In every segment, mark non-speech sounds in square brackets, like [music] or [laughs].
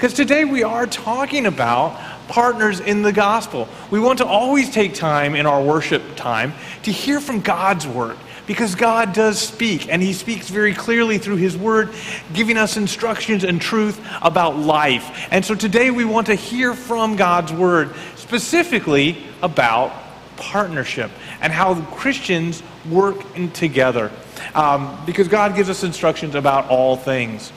Because today we are talking about partners in the gospel. We want to always take time in our worship time to hear from God's word because God does speak, and He speaks very clearly through His Word, giving us instructions and truth about life. And so today we want to hear from God's Word, specifically about partnership and how Christians work together. Um, because God gives us instructions about all things.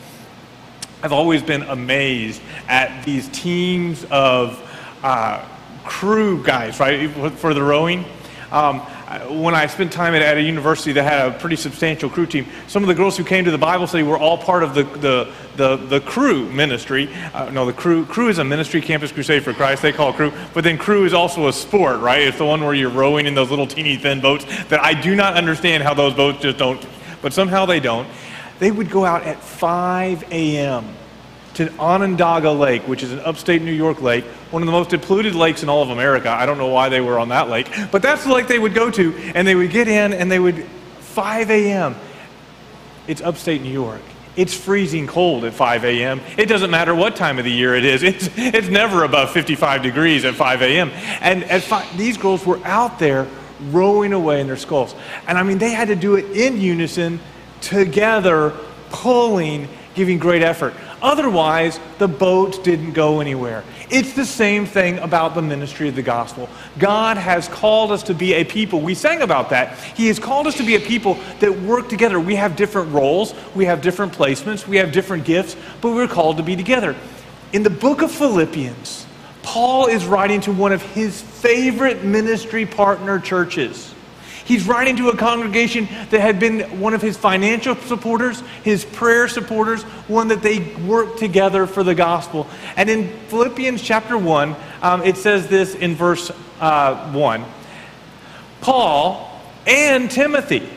I've always been amazed at these teams of uh, crew guys, right, for the rowing. Um, when I spent time at, at, a university that had a pretty substantial crew team, some of the girls who came to the Bible study were all part of the, the, the, the Cru ministry. Uh, no, the crew, Cru is a ministry, Campus Crusade for Christ, they call Cru. But then crew is also a sport, right? It's the one where you're rowing in those little teeny thin boats that I do not understand how those boats just don't, but somehow they don't. They would go out at 5 a.m to Onondaga Lake, which is an upstate New York lake, one of the most polluted lakes in all of America. I don't know why they were on that lake, but that's the lake they would go to, and they would get in and they would, 5 a.m. It's upstate New York. It's freezing cold at 5 a.m. It doesn't matter what time of the year it is. [laughs] It's, it's never above 55 degrees at 5 a.m. And at these girls were out there rowing away in their sculls. And I mean, they had to do it in unison, together, pulling, giving great effort. Otherwise, the boat didn't go anywhere. It's the same thing about the ministry of the gospel. God has called us to be a people. We sang about that. He has called us to be a people that work together. We have different roles, we have different placements, we have different gifts, but we're called to be together. In the book of Philippians, Paul is writing to one of his favorite ministry partner churches. He's writing to a congregation that had been one of his financial supporters, his prayer supporters, one that they worked together for the gospel. And in Philippians chapter 1, um, it says this in verse uh, 1 Paul and Timothy,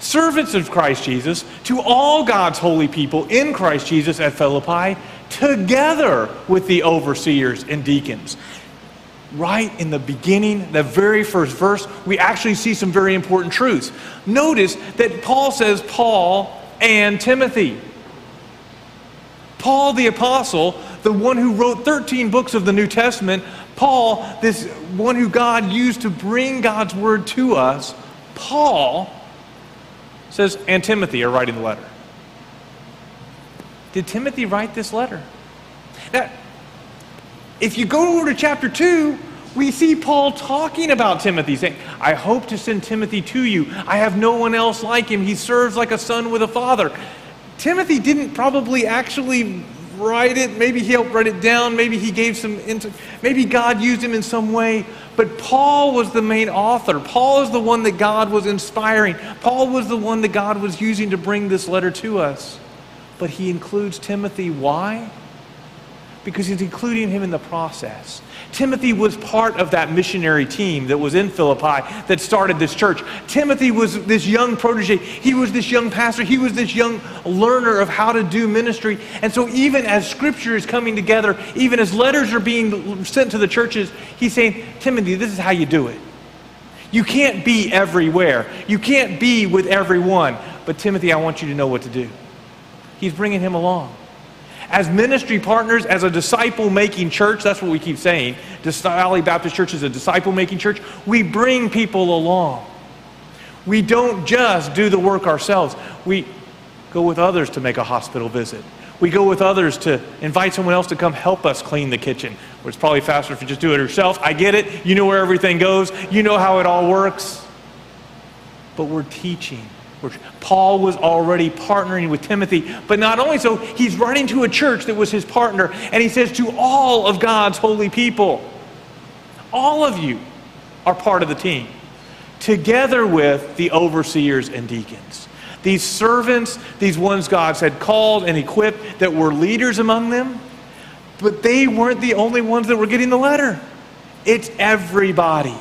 servants of Christ Jesus, to all God's holy people in Christ Jesus at Philippi, together with the overseers and deacons right in the beginning, the very first verse, we actually see some very important truths. Notice that Paul says Paul and Timothy. Paul the Apostle, the one who wrote 13 books of the New Testament, Paul, this one who God used to bring God's word to us, Paul says, and Timothy are writing the letter. Did Timothy write this letter? Now, if you go over to chapter 2, we see Paul talking about Timothy, saying, I hope to send Timothy to you. I have no one else like him. He serves like a son with a father. Timothy didn't probably actually write it. Maybe he helped write it down. Maybe he gave some, maybe God used him in some way. But Paul was the main author. Paul is the one that God was inspiring. Paul was the one that God was using to bring this letter to us. But he includes Timothy. Why? Because he's including him in the process. Timothy was part of that missionary team that was in Philippi that started this church. Timothy was this young protege. He was this young pastor. He was this young learner of how to do ministry. And so, even as scripture is coming together, even as letters are being sent to the churches, he's saying, Timothy, this is how you do it. You can't be everywhere, you can't be with everyone. But, Timothy, I want you to know what to do. He's bringing him along as ministry partners, as a disciple making church, that's what we keep saying. Valley Baptist Church is a disciple making church. We bring people along. We don't just do the work ourselves, we go with others to make a hospital visit. We go with others to invite someone else to come help us clean the kitchen. It's probably faster if you just do it yourself. I get it. You know where everything goes, you know how it all works. But we're teaching Paul was already partnering with Timothy. But not only so, he's writing to a church that was his partner, and he says to all of God's holy people, all of you are part of the team, together with the overseers and deacons. These servants, these ones God had called and equipped that were leaders among them, but they weren't the only ones that were getting the letter. It's everybody.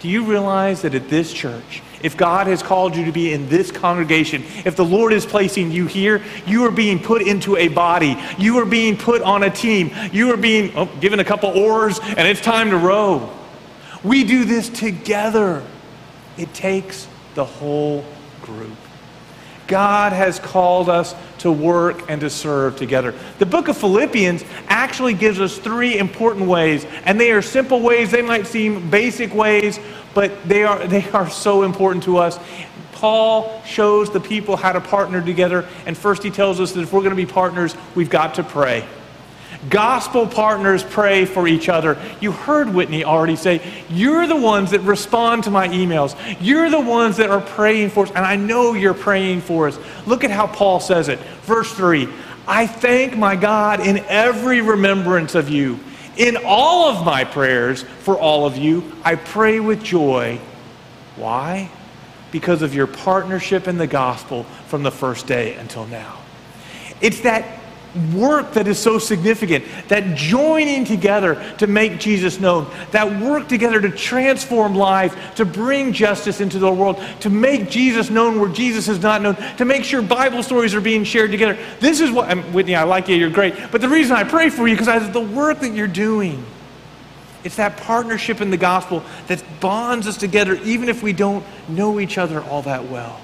Do you realize that at this church, if God has called you to be in this congregation, if the Lord is placing you here, you are being put into a body. You are being put on a team. You are being oh, given a couple oars, and it's time to row. We do this together. It takes the whole group. God has called us to work and to serve together. The book of Philippians actually gives us three important ways, and they are simple ways. They might seem basic ways, but they are, [laughs] they are so important to us. Paul shows the people how to partner together, and first he tells us that if we're going to be partners, we've got to pray. Gospel partners pray for each other. You heard Whitney already say, You're the ones that respond to my emails. You're the ones that are praying for us, and I know you're praying for us. Look at how Paul says it. Verse 3 I thank my God in every remembrance of you. In all of my prayers for all of you, I pray with joy. Why? Because of your partnership in the gospel from the first day until now. It's that work that is so significant, that joining together to make Jesus known, that work together to transform lives, to bring justice into the world, to make Jesus known where Jesus is not known, to make sure Bible stories are being shared together. This is what, Whitney, I like you, you're great. But the reason I pray for you, because the work that you're doing. It's that partnership in the gospel that bonds us together, even if we don't know each other all that well.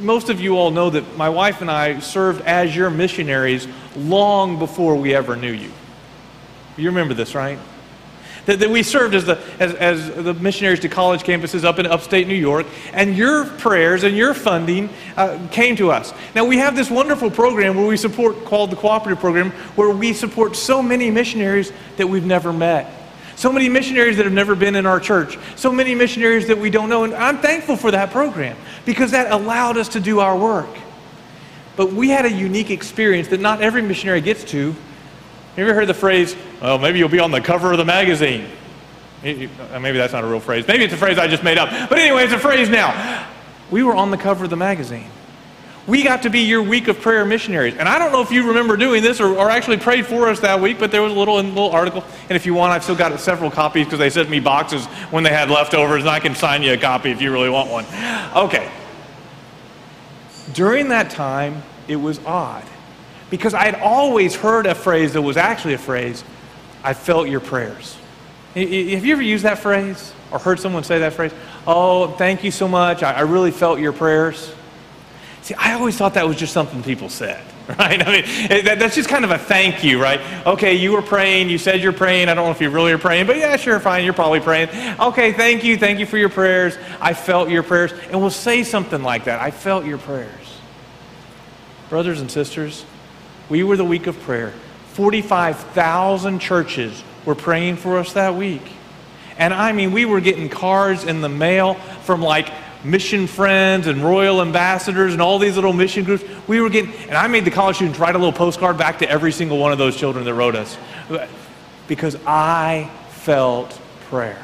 Most of you all know that my wife and I served as your missionaries long before we ever knew you. You remember this, right? That, that we served as the, as, as the missionaries to college campuses up in upstate New York, and your prayers and your funding uh, came to us. Now, we have this wonderful program where we support, called the Cooperative Program, where we support so many missionaries that we've never met. So many missionaries that have never been in our church. So many missionaries that we don't know. And I'm thankful for that program because that allowed us to do our work. But we had a unique experience that not every missionary gets to. Have you ever heard the phrase, well, maybe you'll be on the cover of the magazine? Uh, maybe that's not a real phrase. Maybe it's a phrase I just made up. But anyway, it's a phrase now. We were on the cover of the magazine we got to be your week of prayer missionaries. And I don't know if you remember doing this or, or actually prayed for us that week, but there was a little, little article. And if you want, I've still got several copies because they sent me boxes when they had leftovers, and I can sign you a copy if you really want one. Okay. During that time, it was odd because I had always heard a phrase that was actually a phrase I felt your prayers. Have you ever used that phrase or heard someone say that phrase? Oh, thank you so much. I, I really felt your prayers. See, I always thought that was just something people said, [laughs] right? I mean, eh, that, that's just kind of a thank you, right? Okay, you were praying, you said you're praying. I don't know if you really are praying, but yeah, sure, fine, you're probably praying. Okay, thank you, thank you for your prayers. I felt your prayers. And we'll say something like that I felt your prayers. Brothers and sisters, we were the week of prayer. 45,000 churches were praying for us that week. And I mean, we were getting cards in the mail from like mission friends and royal ambassadors and all these little mission groups. We were getting, and I made the college students write a little postcard back to every single one of those children that wrote us because I felt prayer.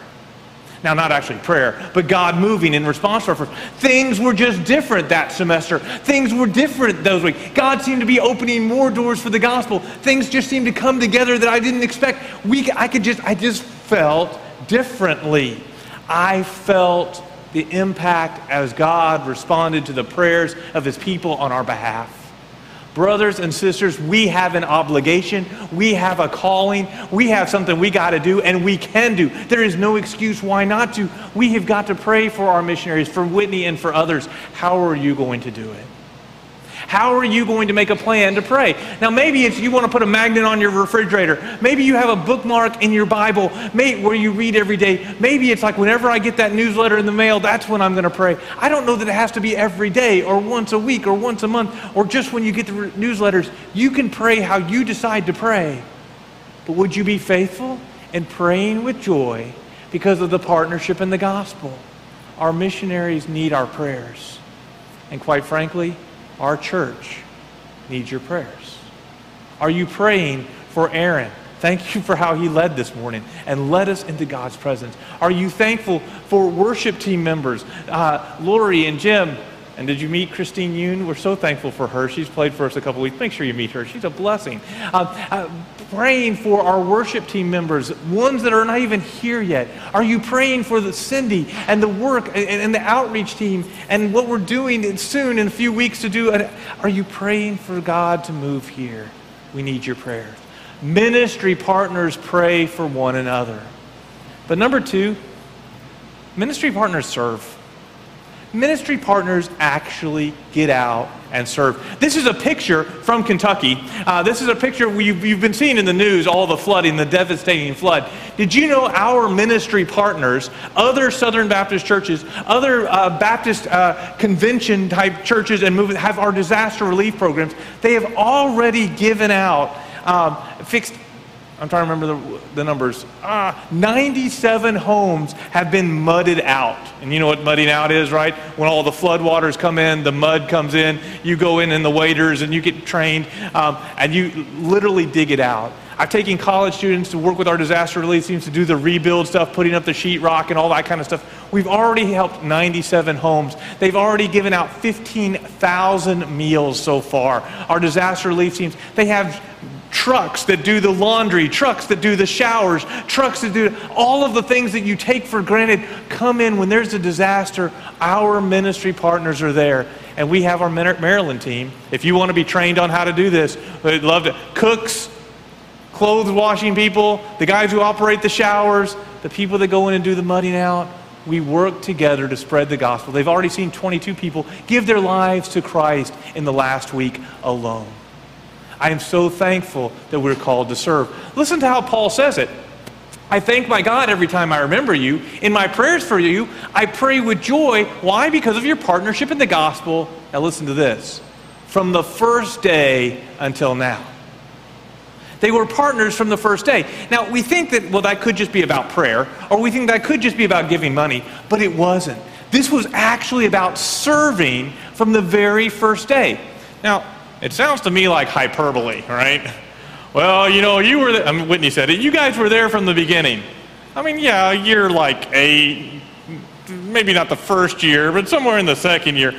Now, not actually prayer, but God moving in response to our prayers. Things were just different that semester. Things were different those weeks. God seemed to be opening more doors for the gospel. Things just seemed to come together that I didn't expect. We, I could just, I just felt differently. I felt the impact as God responded to the prayers of his people on our behalf. Brothers and sisters, we have an obligation. We have a calling. We have something we got to do, and we can do. There is no excuse why not to. We have got to pray for our missionaries, for Whitney, and for others. How are you going to do it? How are you going to make a plan to pray? Now, maybe it's you want to put a magnet on your refrigerator. Maybe you have a bookmark in your Bible where you read every day. Maybe it's like whenever I get that newsletter in the mail, that's when I'm going to pray. I don't know that it has to be every day or once a week or once a month or just when you get the newsletters. You can pray how you decide to pray. But would you be faithful in praying with joy because of the partnership in the gospel? Our missionaries need our prayers. And quite frankly, our church needs your prayers. Are you praying for Aaron? Thank you for how he led this morning and led us into God's presence. Are you thankful for worship team members, uh, Lori and Jim? And did you meet Christine Yoon? We're so thankful for her. She's played for us a couple weeks. Make sure you meet her. She's a blessing. Uh, uh, praying for our worship team members, ones that are not even here yet? Are you praying for the Cindy and the work and, and the outreach team and what we're doing soon in a few weeks to do? Are you praying for God to move here? We need your prayers. Ministry partners pray for one another. But number two, Ministry partners serve. Ministry partners actually get out and serve. This is a picture from Kentucky. Uh, this is a picture you've, you've been seeing in the news, all the flooding, the devastating flood. Did you know our ministry partners, other Southern Baptist churches, other uh, Baptist uh, convention type churches and movement have our disaster relief programs? They have already given out um, fixed I'm trying to remember the, the numbers. Ah, 97 homes have been mudded out. And you know what mudding out is, right? When all the flood waters come in, the mud comes in, you go in and the waders and you get trained um, and you literally dig it out. I've taken college students to work with our disaster relief teams to do the rebuild stuff, putting up the sheetrock and all that kind of stuff. We've already helped 97 homes. They've already given out 15,000 meals so far. Our disaster relief teams, they have trucks that do the laundry, trucks that do the showers, trucks that do all of the things that you take for granted come in when there's a disaster. Our ministry partners are there. And we have our Maryland team. If you want to be trained on how to do this, we'd love to. Cooks, clothes washing people, the guys who operate the showers, the people that go in and do the mudding out. We work together to spread the gospel. They've already seen 22 people give their lives to Christ in the last week alone. I am so thankful that we're called to serve. Listen to how Paul says it. I thank my God every time I remember you. In my prayers for you, I pray with joy. Why? Because of your partnership in the gospel. Now, listen to this from the first day until now. They were partners from the first day. Now, we think that, well, that could just be about prayer, or we think that could just be about giving money, but it wasn't. This was actually about serving from the very first day. Now, it sounds to me like hyperbole, right? Well, you know, you were, there, I um, mean, Whitney said it, you guys were there from the beginning. I mean, yeah, you're like a, maybe not the first year, but somewhere in the second year.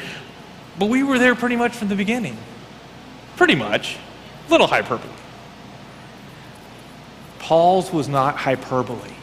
But we were there pretty much from the beginning. Pretty much. Little hyperbole. Paul's was not hyperbole.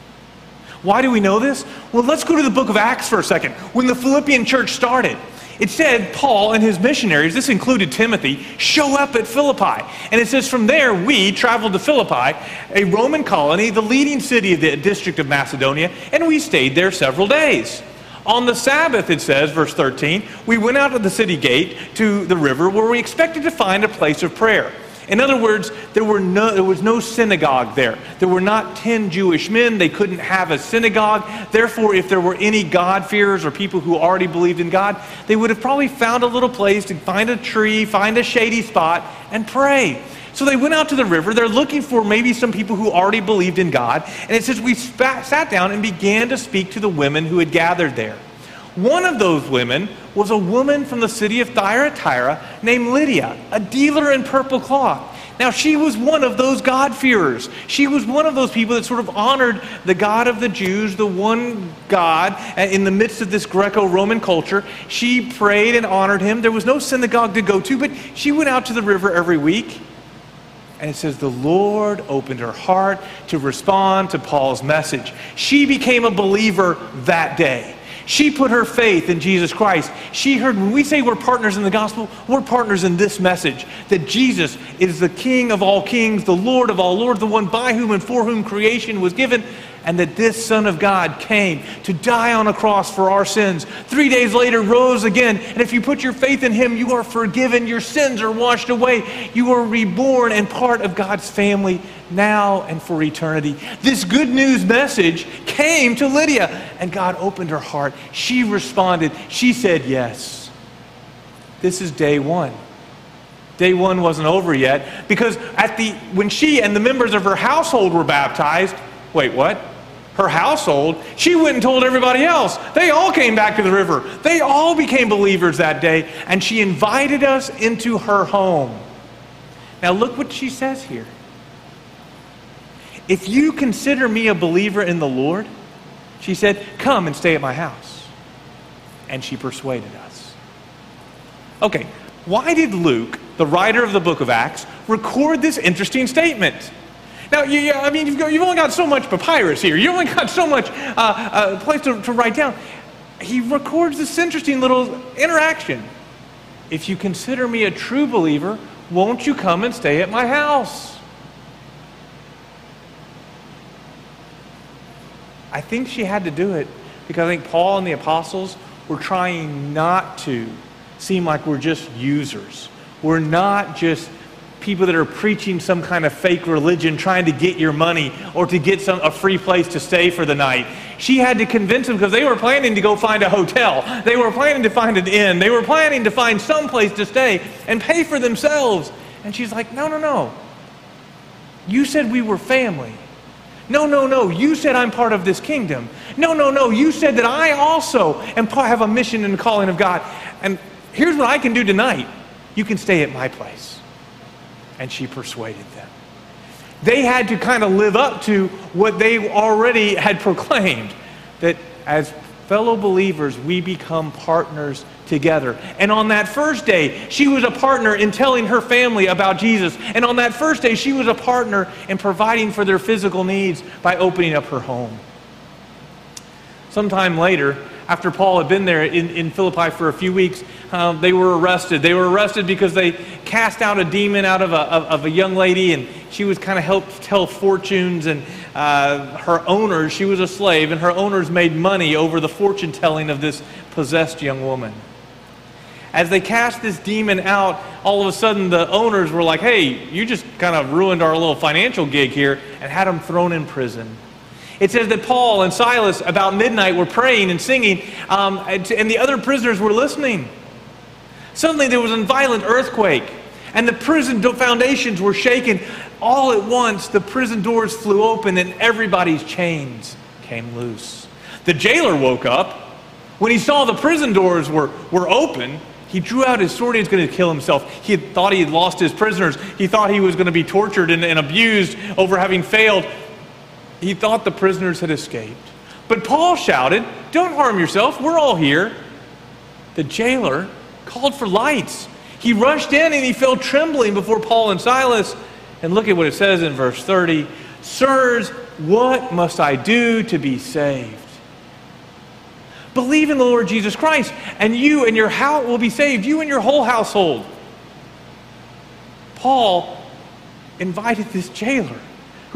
Why do we know this? Well, let's go to the book of Acts for a second. When the Philippian church started, it said Paul and his missionaries, this included Timothy, show up at Philippi. And it says, from there we traveled to Philippi, a Roman colony, the leading city of the district of Macedonia, and we stayed there several days. On the Sabbath, it says, verse 13, we went out of the city gate to the river where we expected to find a place of prayer. In other words, there, were no, there was no synagogue there. There were not 10 Jewish men. They couldn't have a synagogue. Therefore, if there were any God-fearers or people who already believed in God, they would have probably found a little place to find a tree, find a shady spot, and pray. So they went out to the river. They're looking for maybe some people who already believed in God. And it says, We sat down and began to speak to the women who had gathered there. One of those women was a woman from the city of Thyatira named Lydia, a dealer in purple cloth. Now, she was one of those God-fearers. She was one of those people that sort of honored the God of the Jews, the one God, uh, in the midst of this Greco Roman culture. She prayed and honored him. There was no synagogue to go to, but she went out to the river every week. And it says, the Lord opened her heart to respond to Paul's message. She became a believer that day. She put her faith in Jesus Christ. She heard, when we say we're partners in the gospel, we're partners in this message that Jesus is the King of all kings, the Lord of all lords, the one by whom and for whom creation was given, and that this Son of God came to die on a cross for our sins. Three days later, rose again. And if you put your faith in him, you are forgiven. Your sins are washed away. You are reborn and part of God's family now and for eternity. This good news message came to Lydia, and God opened her heart. She responded. She said yes. This is day one. Day one wasn't over yet because at the when she and the members of her household were baptized, wait, what? Her household, she went and told everybody else. They all came back to the river. They all became believers that day, and she invited us into her home. Now, look what she says here. If you consider me a believer in the Lord, she said, Come and stay at my house. And she persuaded us. Okay, why did Luke, the writer of the book of Acts, record this interesting statement? Now, you, I mean, you've, got, you've, only got so much papyrus here. You've only got so much uh, uh, place to, to write down. He records this interesting little interaction. If you consider me a true believer, won't you come and stay at my house? I think she had to do it Because I think Paul and the apostles were trying not to seem like we're just users. We're not just people that are preaching some kind of fake religion trying to get your money or to get some, a free place to stay for the night. She had to convince them because they were planning to go find a hotel. They were planning to find an inn. They were planning to find some place to stay and pay for themselves. And she's like, no, no, no. You said we were family. No, no, no. You said I'm part of this kingdom. No, no, no. You said that I also am have a mission and calling of God. And here's what I can do tonight. You can stay at my place. And she persuaded them. They had to kind of live up to what they already had proclaimed that as fellow believers, we become partners together. And on that first day, she was a partner in telling her family about Jesus. And on that first day, she was a partner in providing for their physical needs by opening up her home. Sometime later, after Paul had been there in, in Philippi for a few weeks, um, they were arrested. They were arrested because they cast out a demon out of a, of, of a young lady, and she was kind of helped tell fortunes. And uh, her owners, she was a slave, and her owners made money over the fortune telling of this possessed young woman. As they cast this demon out, all of a sudden the owners were like, hey, you just kind of ruined our little financial gig here, and had him thrown in prison. It says that Paul and Silas, about midnight, were praying and singing, um, and the other prisoners were listening. Suddenly, there was a violent earthquake, and the prison foundations were shaken. All at once, the prison doors flew open, and everybody's chains came loose. The jailer woke up. When he saw the prison doors were, were open, he drew out his sword. He was going to kill himself. He thought he had lost his prisoners. He thought he was going to be tortured and, and abused over having failed. He thought the prisoners had escaped. But Paul shouted, Don't harm yourself. We're all here. The jailer called for lights. He rushed in and he fell trembling before Paul and Silas. And look at what it says in verse 30 Sirs, what must I do to be saved? Believe in the Lord Jesus Christ, and you and your house will be saved, you and your whole household. Paul invited this jailer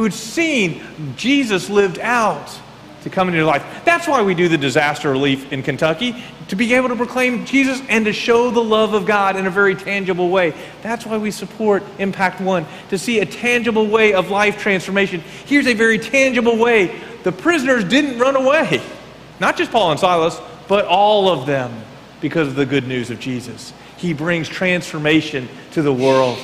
who had seen Jesus lived out to come into your life. That's why we do the disaster relief in Kentucky, to be able to proclaim Jesus and to show the love of God in a very tangible way. That's why we support Impact One, to see a tangible way of life transformation. Here's a very tangible way. The prisoners didn't run away. Not just Paul and Silas, but all of them because of the good news of Jesus. He brings transformation to the world.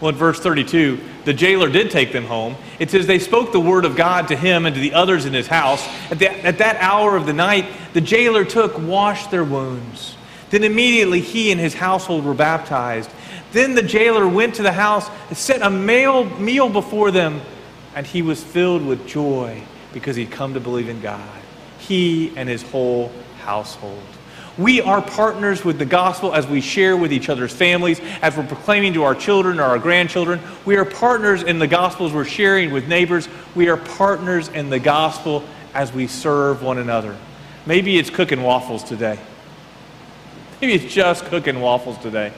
Well, in verse 32, the jailer did take them home. It says they spoke the word of God to him and to the others in his house. At, the, at that hour of the night, the jailer took, washed their wounds. Then immediately he and his household were baptized. Then the jailer went to the house set a meal before them, and he was filled with joy because he'd come to believe in God. He and his whole household. We are partners with the gospel as we share with each other's families, as we're proclaiming to our children or our grandchildren. We are partners in the gospels we're sharing with neighbors. We are partners in the gospel as we serve one another. Maybe it's cooking waffles today. Maybe it's just cooking waffles today.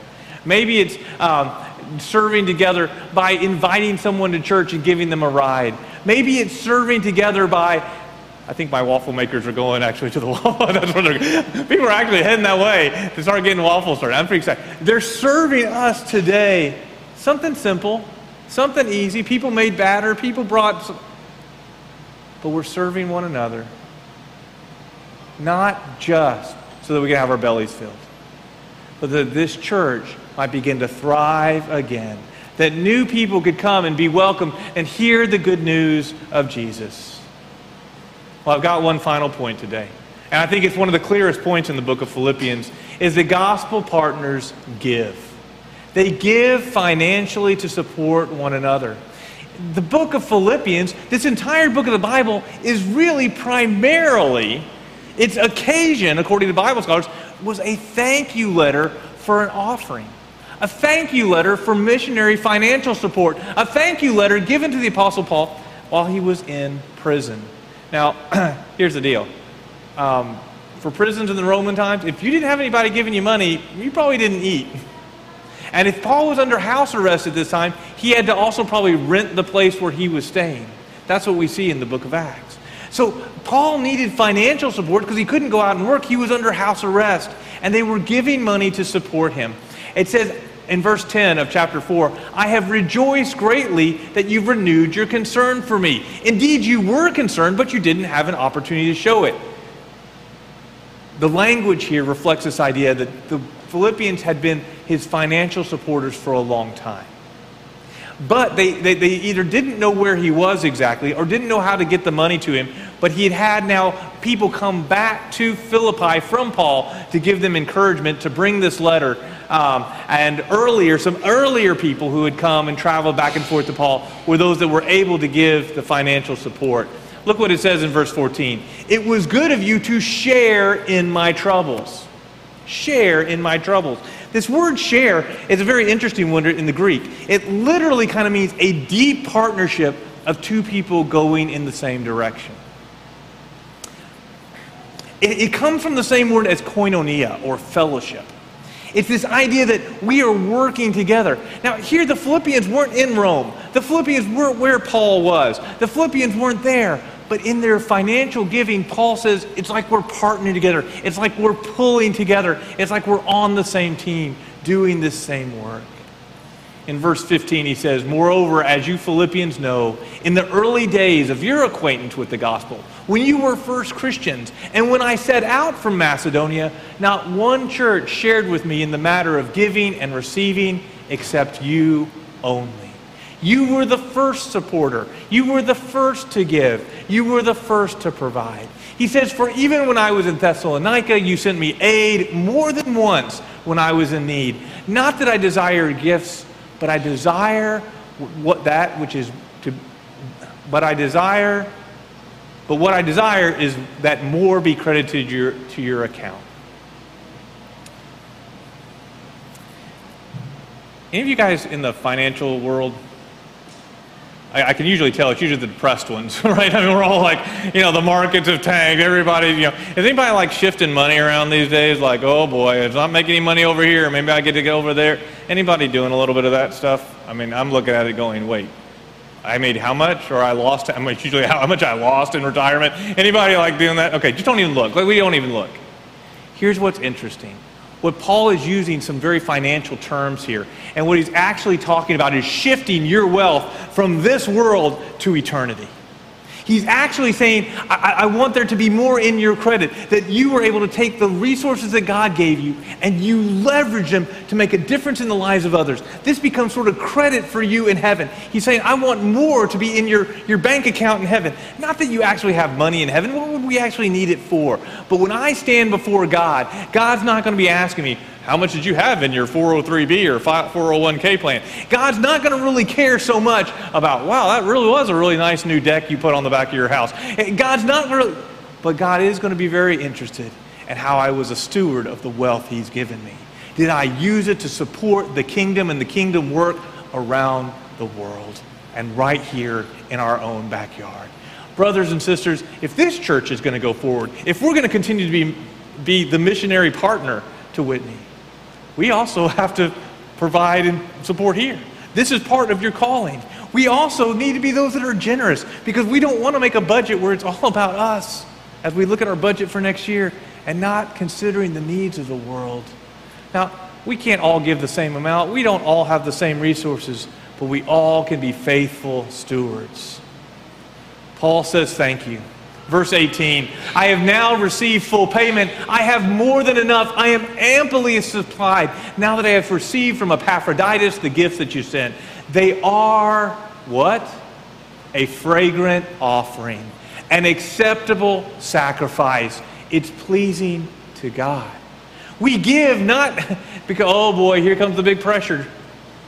Maybe it's um, serving together by inviting someone to church and giving them a ride. Maybe it's serving together by I think my waffle makers are going actually to the [laughs] waffle. That's what they're, people are actually heading that way to start getting waffles started. I'm pretty excited. They're serving us today something simple, something easy. People made batter. People brought, some, but we're serving one another. Not just so that we can have our bellies filled, but that this church might begin to thrive again. That new people could come and be welcome and hear the good news of Jesus. Well, I've got one final point today. And I think it's one of the clearest points in the book of Philippians is that gospel partners give. They give financially to support one another. The book of Philippians, this entire book of the Bible, is really primarily, its occasion, according to Bible scholars, was a thank you letter for an offering. A thank you letter for missionary financial support. A thank you letter given to the Apostle Paul while he was in prison. Now, [clears throat] here's the deal. Um, for prisons in the Roman times, if you didn't have anybody giving you money, you probably didn't eat. [laughs] And if Paul was under house arrest at this time, he had to also probably rent the place where he was staying. That's what we see in the book of Acts. So Paul needed financial support because he couldn't go out and work. He was under house arrest, and they were giving money to support him. It says in verse 10 of chapter 4 I have rejoiced greatly that you've renewed your concern for me. Indeed, you were concerned, but you didn't have an opportunity to show it. The language here reflects this idea that the Philippians had been his financial supporters for a long time. But they, they, they, either didn't know where he was exactly or didn't know how to get the money to him. But he had had now people come back to Philippi from Paul to give them encouragement to bring this letter. Um, and earlier, some earlier people who had come and traveled back and forth to Paul were those that were able to give the financial support. Look what it says in verse 14. It was good of you to share in my troubles. Share in my troubles. This word share is a very interesting one in the Greek. It literally kind of means a deep partnership of two people going in the same direction. It, it comes from the same word as koinonia or fellowship. It's this idea that we are working together. Now, here the Philippians weren't in Rome. The Philippians weren't where Paul was. The Philippians weren't there. But in their financial giving, Paul says it's like we're partnering together. It's like we're pulling together. It's like we're on the same team doing this same work. In verse 15, he says, Moreover, as you Philippians know, in the early days of your acquaintance with the gospel, when you were first Christians, and when I set out from Macedonia, not one church shared with me in the matter of giving and receiving except you only. You were the first supporter. You were the first to give. You were the first to provide. He says, For even when I was in Thessalonica, you sent me aid more than once when I was in need. Not that I desire gifts, but I desire what that which is to, but I desire, but what I desire is that more be credited to your, to your account. Any of you guys in the financial world I, I, can usually tell it's usually the depressed ones, [laughs] right? I mean, we're all like, you know, the markets have tanked. Everybody, you know, is anybody like shifting money around these days? Like, oh boy, it's not making any money over here. Maybe I get to go over there. Anybody doing a little bit of that stuff? I mean, I'm looking at it going, wait, I made how much, or I lost how much? Usually, how much I lost in retirement. Anybody like doing that? Okay, just don't even look. Like, we don't even look. Here's what's interesting what Paul is using some very financial terms here. And what he's actually talking about is shifting your wealth from this world to eternity. He's actually saying, I, I, want there to be more in your credit, that you were able to take the resources that God gave you and you leverage them to make a difference in the lives of others. This becomes sort of credit for you in heaven. He's saying, I want more to be in your, your bank account in heaven. Not that you actually have money in heaven. What would we actually need it for? But when I stand before God, God's not going to be asking me, how much did you have in your 403b or 401k plan? God's not going to really care so much about, wow, that really was a really nice new deck you put on the back of your house. Eh, God's not really, but God is going to be very interested in how I was a steward of the wealth He's given me. Did I use it to support the kingdom and the kingdom work around the world and right here in our own backyard? Brothers and sisters, if this church is going to go forward, if we're going to continue to be, be the missionary partner to Whitney, we also have to provide and support here. This is part of your calling. We also need to be those that are generous because we don't want to make a budget where it's all [laughs] about us as we look at our budget for next year and not considering the needs of the world. Now, we can't all give the same amount. We don't all have the same resources, but we all can be faithful stewards. Paul says, Thank you. Verse 18 I have now received full payment. I have more than enough. I am amply supplied now that I have received from Epaphroditus the gifts that you sent. They are what? A fragrant offering, an acceptable sacrifice. It's pleasing to God. We give not [laughs] because, oh boy, here comes the big pressure.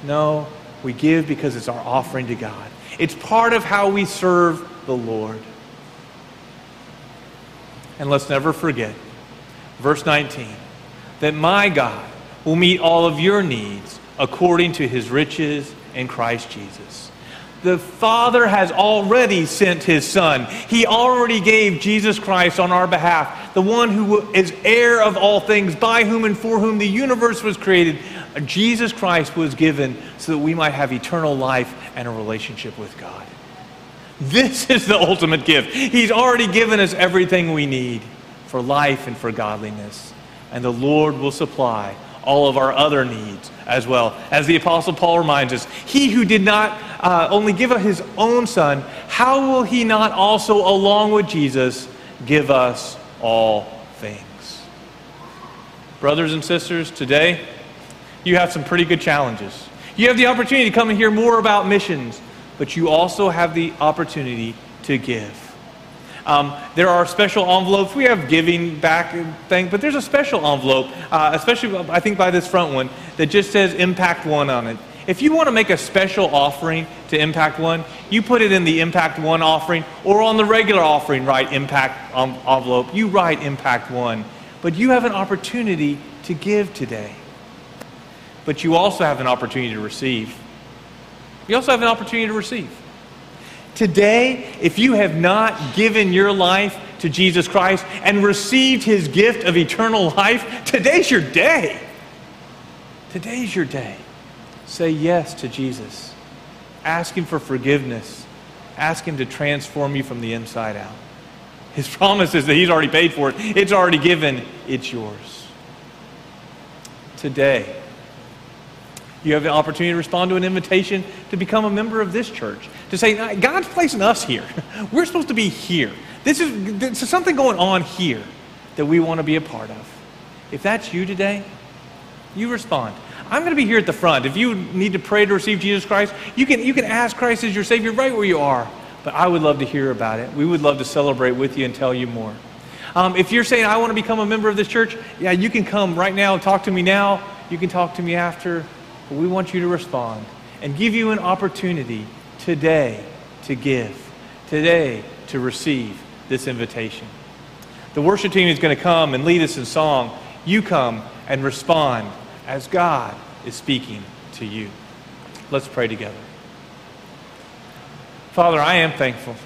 No, we give because it's our offering to God. It's part of how we serve the Lord. And let's never forget, verse 19, that my God will meet all of your needs according to his riches in Christ Jesus. The Father has already sent his Son. He already gave Jesus Christ on our behalf, the one who is heir of all things, by whom and for whom the universe was created. Jesus Christ was given so that we might have eternal life and a relationship with God. This is the ultimate gift. He's already given us everything we need for life and for godliness. And the Lord will supply all of our other needs as well. As the Apostle Paul reminds us, he who did not uh, only give us his own Son, how will he not also, along with Jesus, give us all things? Brothers and sisters, today you have some pretty good challenges. You have the opportunity to come and hear more about missions, but you also have the opportunity to give. Um, there are special envelopes. We have giving back thing, but there's a special envelope, uh, especially I think by this front one, that just says Impact One on it. If you want to make a special offering to Impact One, you put it in the Impact One offering or on the regular offering, write Impact envelope. You write Impact One. But you have an opportunity to give today. But you also have an opportunity to receive. You also have an opportunity to receive. Today, if you have not given your life to Jesus Christ and received his gift of eternal life, today's your day. Today's your day. Say yes to Jesus. Ask him for forgiveness. Ask him to transform you from the inside out. His [laughs] promise is that he's already paid for it, it's already given, it's yours. Today, you have the opportunity to respond to an invitation to become a member of this church. To say, God's placing us here. [laughs] We're supposed to be here. This is, this is something going on here that we want to be a part of. If that's you today, you respond. I'm going to be here at the front. If you need to pray to receive Jesus Christ, you can, you can ask Christ as your Savior right where you are. But I would love to hear about it. We would love to celebrate with you and tell you more. Um, if you're saying, I want to become a member of this church, yeah, you can come right now talk to me now. You can talk to me after. But we want you to respond and give you an opportunity today to give, today to receive this invitation. The worship team is going to come and lead us in song. You come and respond as God is speaking to you. Let's pray together. Father, I am thankful.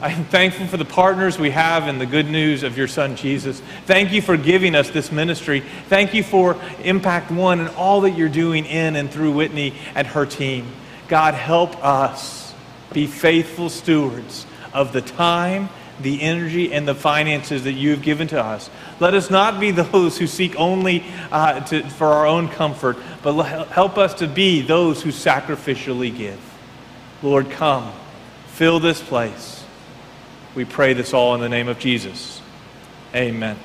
I am thankful for the partners we have in the good news of your Son, Jesus. Thank you for giving us this ministry. Thank you for Impact One and all that you're doing in and through Whitney and her team. God, help us be faithful stewards of the time, the energy, and the finances that you have given to us. Let us not be those who seek only uh, to, for our own comfort, but help us to be those who sacrificially give. Lord, come, fill this place. We pray this all in the name of Jesus. Amen.